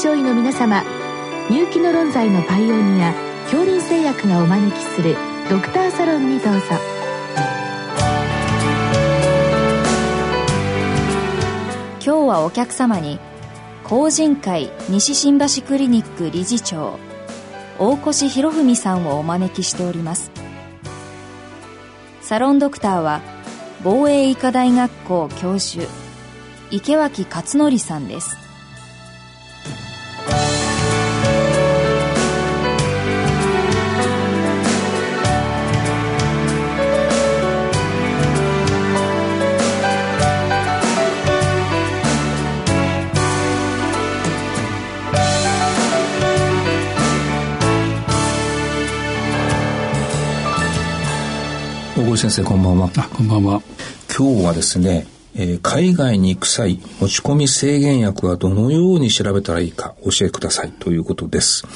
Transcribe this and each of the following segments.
症医の皆様入気の論剤のパイオニア恐林製薬がお招きするドクターサロンにどうぞ。今日はお客様に法人会西新橋クリニック理事長大越博文さんをお招きしております。サロンドクターは防衛医科大学校教授池脇勝則さんです。大越先生こんばんは。あこんばんは。今日はですね、えー海外に行く際持ち込み制限薬はどのように調べたらいいか教えてください。ということです。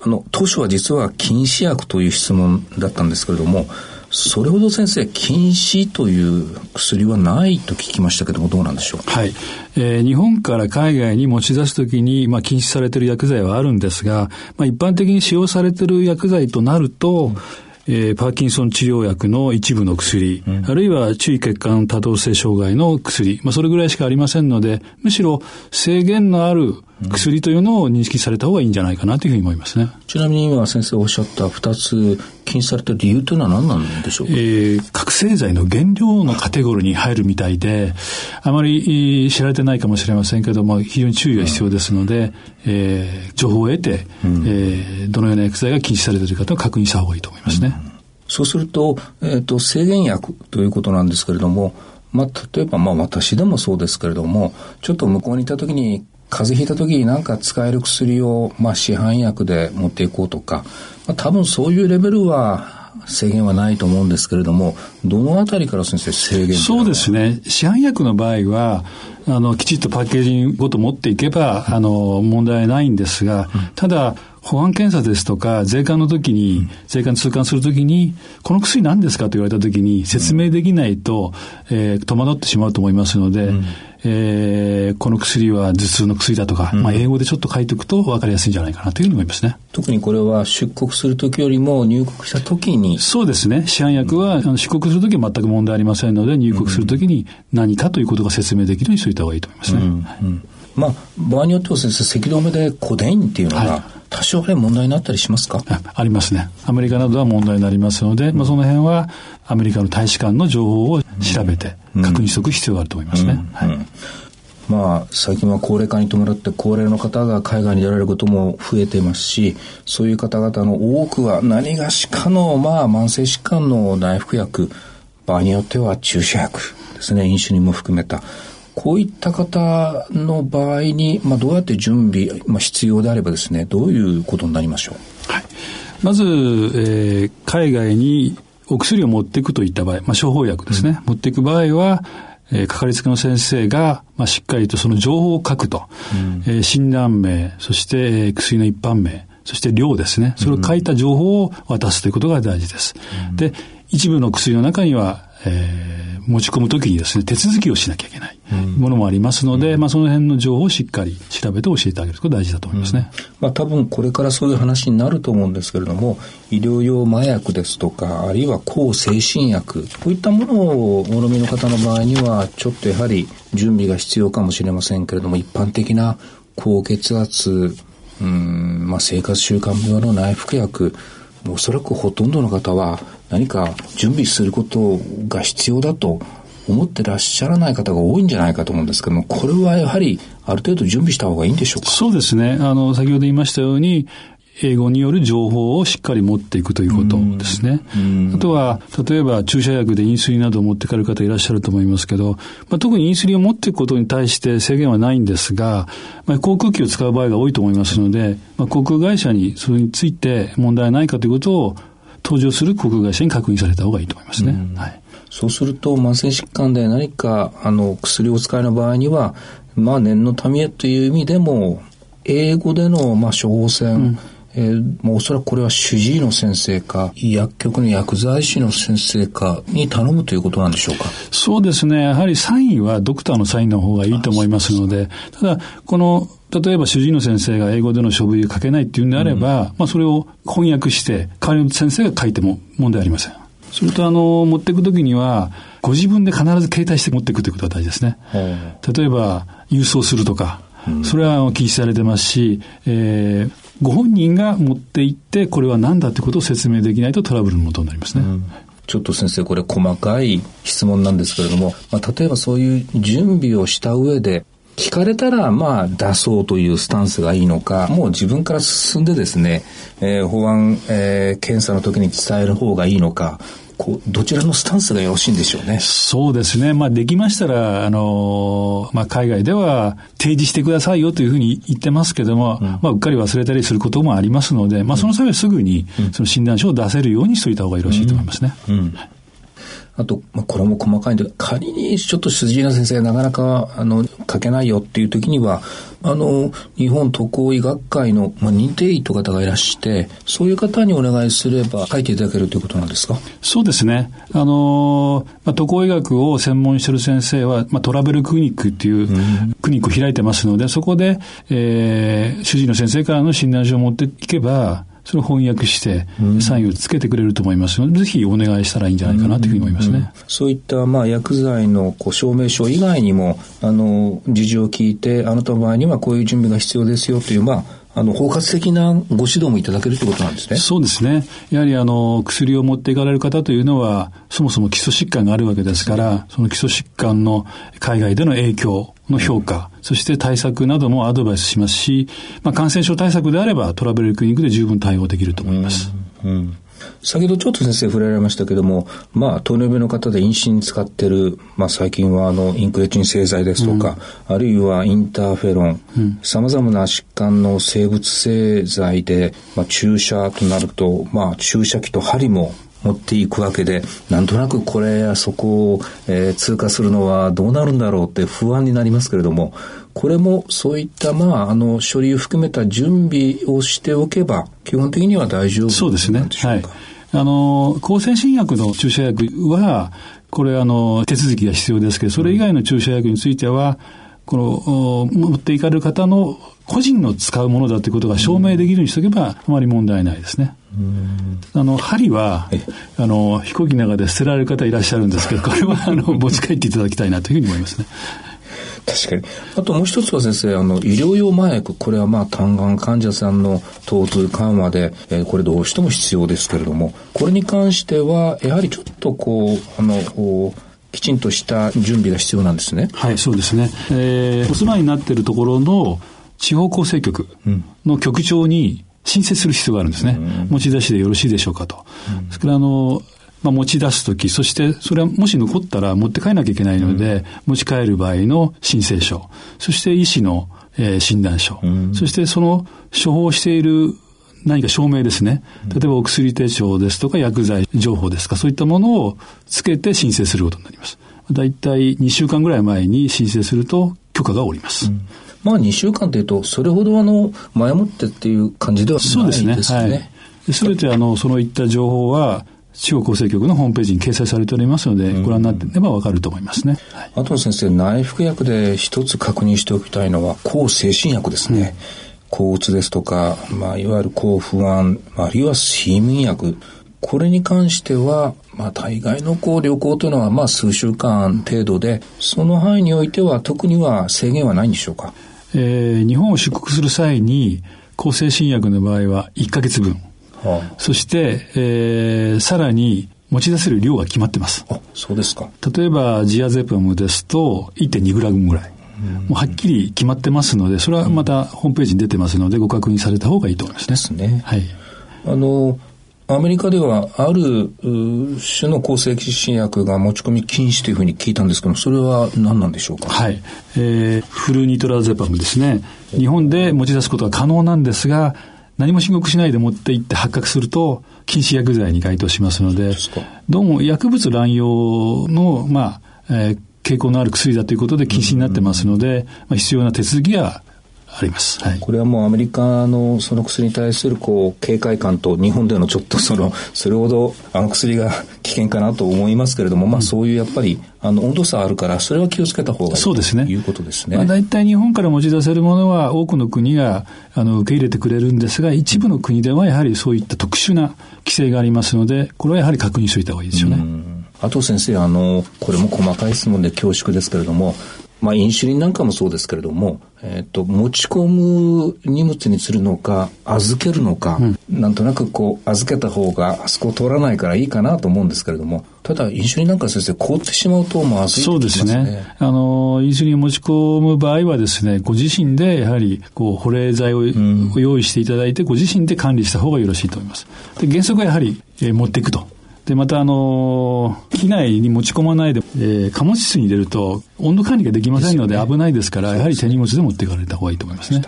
あの当初は実は禁止薬という質問だったんですけれどもそれほど先生禁止という薬はないと聞きましたけどもどうなんでしょう？はい、えー日本から海外に持ち出すときに、まあ、禁止されている薬剤はあるんですが、まあ、一般的に使用されている薬剤となると、えーパーキンソン治療薬の一部の薬、あるいは注意血管多動性障害の薬、まあ、それぐらいしかありませんので、むしろ制限のある薬というのを認識された方がいいんじゃないかなというふうに思いますね。ちなみに今先生おっしゃった2つ禁止されている理由というのは何なんでしょうか、えー覚醒剤の原料のカテゴリーに入るみたいで、あまりえー知られてないかもしれませんけども、非常に注意が必要ですので、えー情報を得て、えーどのような薬剤が禁止されているかと確認した方がいいと思いますね。そうすると、えっ、と、制限薬ということなんですけれども、まあ、例えば、まあ、私でもそうですけれども、ちょっと向こうにいた時に、風邪ひいた時になんか使える薬を、まあ、市販薬で持っていこうとか、まあ、多分そういうレベルは制限はないと思うんですけれども、どのあたりから先生制限そうです。ね。市販薬の場合は、あの、きちっとパッケージごと持っていけば、あの、問題ないんですが、ただ、保安検査ですとか、税関の時に、税関通関する時に、この薬何ですかと言われた時に、説明できないと、えー戸惑ってしまうと思いますので、えーこの薬は頭痛の薬だとか、まあ、英語でちょっと書いておくと分かりやすいんじゃないかなというふうに思いますね。特にこれは出国する時よりも入国した時に、そうですね。市販薬は、あの出国するときは全く問題ありませんので、入国するときに何かということが説明できるようにしておいた方がいいと思いますね。うんまあ、場合によっては先生、咳止めでコデインっていうのはいが、多少ね、問題になったりしますか、あありますね。アメリカなどは問題になりますので、まあ、その辺はアメリカの大使館の情報を調べて確認しておく必要があると思いますね。はいまあ、最近は高齢化に伴って高齢の方が海外に出られることも増えていますし、そういう方々の多くは何がしかの、まあ、慢性疾患の内服薬、場合によっては注射薬ですね、インシュリンも含めた。こういった方の場合に、まあ、どうやって準備、まあ、必要であればですね、どういうことになりましょう？はい。まず、えー海外にお薬を持っていくといった場合、まあ、処方薬ですね、持っていく場合は、えーかかりつけの先生が、まあ、しっかりとその情報を書くと、えー診断名、そして、えー薬の一般名、そして量ですね、それを書いた情報を渡すということが大事です。で、一部の薬の中には、えー持ち込むときにですね、手続きをしなきゃいけないものもありますので、まあ、その辺の情報をしっかり調べて教えてあげることが大事だと思いますね。まあ多分これからそういう話になると思うんですけれども、医療用麻薬ですとか、あるいは抗精神薬、こういったものをお飲みの方の場合には、ちょっとやはり準備が必要かもしれませんけれども、一般的な高血圧、うん、まあ生活習慣病の内服薬、おそらくほとんどの方は何か準備することが必要だと思ってらっしゃらない方が多いんじゃないかと思うんですけども、これはやはりある程度準備した方がいいんでしょうか？そうですね。あの、先ほど言いましたように、英語による情報をしっかり持っていくということですね。あとは、例えば注射薬でインスリンなどを持ってかれる方いらっしゃると思いますけど、まあ、特にインスリンを持っていくことに対して制限はないんですが、まあ、航空機を使う場合が多いと思いますので、まあ、航空会社にそれについて問題ないかということを登場する航空会社に確認された方がいいと思いますね。はい。そうすると、慢性疾患で何か、あの、薬をお使いの場合には、まあ、念のためという意味でも、英語での、まあ、処方箋、えー、もうおそらくこれは主治医の先生か、薬局の薬剤師の先生かに頼むということなんでしょうかそうですね。やはりサインはドクターのサインの方がいいと思いますので、ただ、この、例えば主治医の先生が英語での書類を書けないっていうんであれば、うん、まあそれを翻訳して、代わりの先生が書いても問題ありません。それとあの、持っていくときには、ご自分で必ず携帯して持っていくということが大事ですね。例えば、郵送するとか、それは禁止されてますし、えー、ご本人が持って行って、これは何だってことを説明できないとトラブルのもとになりますね。うんちょっと先生、これ細かい質問なんですけれども、まあ、例えばそういう準備をした上で、聞かれたら、まあ、出そうというスタンスがいいのか、もう自分から進んでですね、えー、保安、えー、検査の時に伝える方がいいのか、こう、どちらのスタンスがよろしいんでしょうね。そうですね。まあ、できましたら、あの、まあ、海外では提示してくださいよというふうに言ってますけども、うん、まあ、うっかり忘れたりすることもありますので、まあ、その際はすぐに、その診断書を出せるようにしといた方がよろしいと思いますね。うん、うんあと、まあ、これも細かいんで、仮にちょっと主治医の先生なかなか、あの、書けないよっていう時には、あの、日本渡航医学会の、まあ、認定医という方がいらして、そういう方にお願いすれば書いていただけるということなんですか？そうですね。あの、まあ、渡航医学を専門している先生は、まあ、トラベルクリニックっていうクリニックを開いてますので、そこで、えー、主治医の先生からの診断書を持っていけば、それを翻訳して、サインをつけてくれると思いますので、ぜひお願いしたらいいんじゃないかなというふうに思いますね。うんうん、そういった、まあ、薬剤のこう証明書以外にも、あの、事情を聞いて、あなたの場合にはこういう準備が必要ですよという、まあ、あの、包括的なご指導もいただけるということなんですね。そうですね。やはりあの、薬を持っていかれる方というのは、そもそも基礎疾患があるわけですから、その基礎疾患の海外での影響の評価、そして対策などもアドバイスしますし、まあ、感染症対策であればトラベルクリニックで十分対応できると思います。うん、うん先ほどちょっと先生触れられましたけども、まあ、糖尿病の方で妊娠に使ってる、まあ、最近はあの、インクレチン製剤ですとか、うん、あるいはインターフェロン、さまざまな疾患の生物製剤で、まあ、注射となると、まあ、注射器と針も持っていくわけで、なんとなくこれやそこを、えー、通過するのはどうなるんだろうって不安になりますけれども、これもそういったまあ、あの、書類を含めた準備をしておけば、基本的には大丈夫そうですね。はい。あの、抗精神薬の注射薬は、これあの、手続きが必要ですけど、それ以外の注射薬については、この、持っていかれる方の個人の使うものだということが証明できるようにしておけば、あまり問題ないですね。あの、針は、あの、飛行機の中で捨てられる方いらっしゃるんですけど、これは、あの、持ち帰っていただきたいなというふうに思いますね。確かに。あともう一つは先生、あの、医療用麻薬、これはまあ、単眼患者さんの疼痛緩和で、えー、これどうしても必要ですけれども、これに関しては、やはりちょっとこう、あの、きちんとした準備が必要なんですね。はい、そうですね。えー、お住まいになっているところの地方構成局の局長に申請する必要があるんですね。うん、持ち出しでよろしいでしょうかと。うん、それから、あの、まあ、持ち出すとき、そしてそれはもし残ったら持って帰らなきゃいけないので、うん、持ち帰る場合の申請書、そして医師の、えー、診断書、うん、そしてその処方している何か証明ですね。例えばお薬手帳ですとか薬剤情報ですか、そういったものをつけて申請することになります。だいたい2週間ぐらい前に申請すると許可が下ります。うんまあ2週間というと、それほどあの、前もってっていう感じではないですね。そうですね。はい。すべてあの、そのいった情報は、地方構成局のホームページに掲載されておりますので、ご覧になってればわかると思いますね。はい、あと先生、内服薬で一つ確認しておきたいのは、抗精神薬ですね。うん、抗うつですとか、まあ、いわゆる抗不安、あるいは睡眠薬。これに関しては、まあ、大概のこう旅行というのは、まあ、数週間程度で、その範囲においては特には制限はないんでしょうか？えー、日本を出国する際に、抗精神薬の場合は1ヶ月分。はあ、そして、えー、さらに持ち出せる量が決まってます。あ、そうですか。例えば、ジアゼパムですと、1.2グラムぐらい。もうはっきり決まってますので、それはまたホームページに出てますので、ご確認された方がいいと思いますね。ですね。はい。あの、アメリカではある種の抗生新薬が持ち込み禁止というふうに聞いたんですけどそれは何なんでしょうか？はい。えー、フルニトラゼパムですね。日本で持ち出すことは可能なんですが、何も申告しないで持って行って発覚すると、禁止薬剤に該当しますので、どうも薬物乱用の、まあ、えー、傾向のある薬だということで禁止になってますので、まあ、必要な手続きはあります。はい、これはもうアメリカのその薬に対するこう警戒感と日本でのちょっとその、それほどあの薬が危険かなと思いますけれども、まあそういうやっぱりあの温度差あるから、それは気をつけた方がいいそうですね。ということですね。まあ、大体日本から持ち出せるものは多くの国があの受け入れてくれるんですが、一部の国ではやはりそういった特殊な規制がありますので、これはやはり確認しておいた方がいいですよね。あと先生、あの、これも細かい質問で恐縮ですけれども、まあ、インシュリンなんかもそうですけれども、えっ、ー、と、持ち込む荷物にするのか、預けるのか、うん、なんとなくこう、預けた方があそこ通らないからいいかなと思うんですけれども、ただ、インシュリンなんか先生、凍ってしまうとまずい、ね、そうですね。あの、インシュリンを持ち込む場合はですね、ご自身でやはり、こう、保冷剤を、用意していただいて、ご自身で管理した方がよろしいと思います。で、原則はやはり、えー、持っていくと。で、また、あの、機内に持ち込まないで、えー、貨物室に入れると、温度管理ができませんので危ないですから、やはり手荷物で持っていかれた方がいいと思いますね。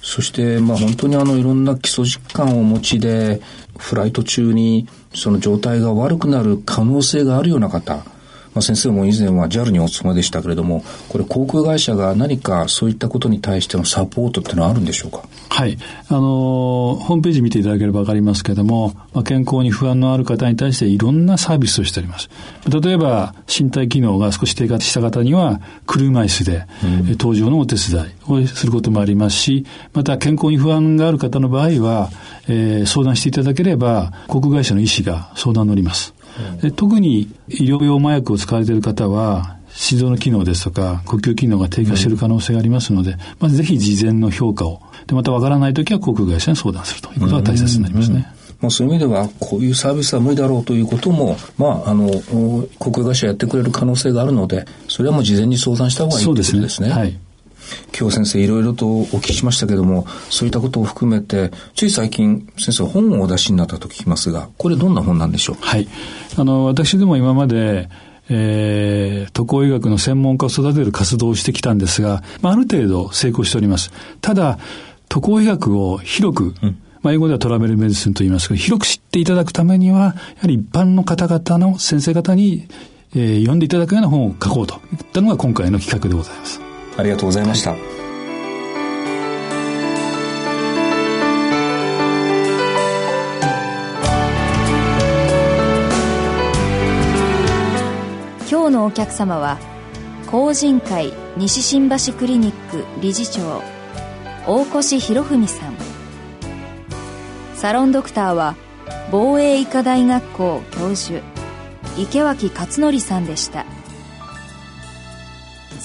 そして、まあ本当にあの、いろんな基礎疾患をお持ちで、フライト中にその状態が悪くなる可能性があるような方、まあ、先生も以前は JAL にお勤めでしたけれども、これ航空会社が何かそういったことに対してのサポートっていうのはあるんでしょうか？はい。あの、ホームページ見ていただければわかりますけれども、まあ、健康に不安のある方に対していろんなサービスをしております。例えば、身体機能が少し低下した方には、車椅子で、うん、搭乗のお手伝いをすることもありますし、また健康に不安がある方の場合は、えー、相談していただければ、航空会社の医師が相談乗ります。で特に医療用麻薬を使われている方は、心臓の機能ですとか、呼吸機能が低下している可能性がありますので、まずぜひ事前の評価を。で、またわからないときは航空会社に相談するということが大切になりますね。まあ、そういう意味では、こういうサービスは無理だろうということも、まあ、あの、航空会社やってくれる可能性があるので、それはもう事前に相談した方がいいということですね。はい。今日先生いろいろとお聞きしましたけども、そういったことを含めて、つい最近先生本をお出しになったと聞きますが、これどんな本なんでしょう？はい。あの、私でも今まで、えー、渡航医学の専門家を育てる活動をしてきたんですが、まあ、ある程度成功しております。ただ、渡航医学を広く、うんまあ、英語ではトラベルメディスンと言いますけど、広く知っていただくためには、やはり一般の方々の先生方に、えー、読んでいただくような本を書こうといったのが今回の企画でございます。ありがとうございました。今日のお客様は法人会西新橋クリニック理事長大越博文さんサロンドクターは防衛医科大学校教授池脇勝則さんでした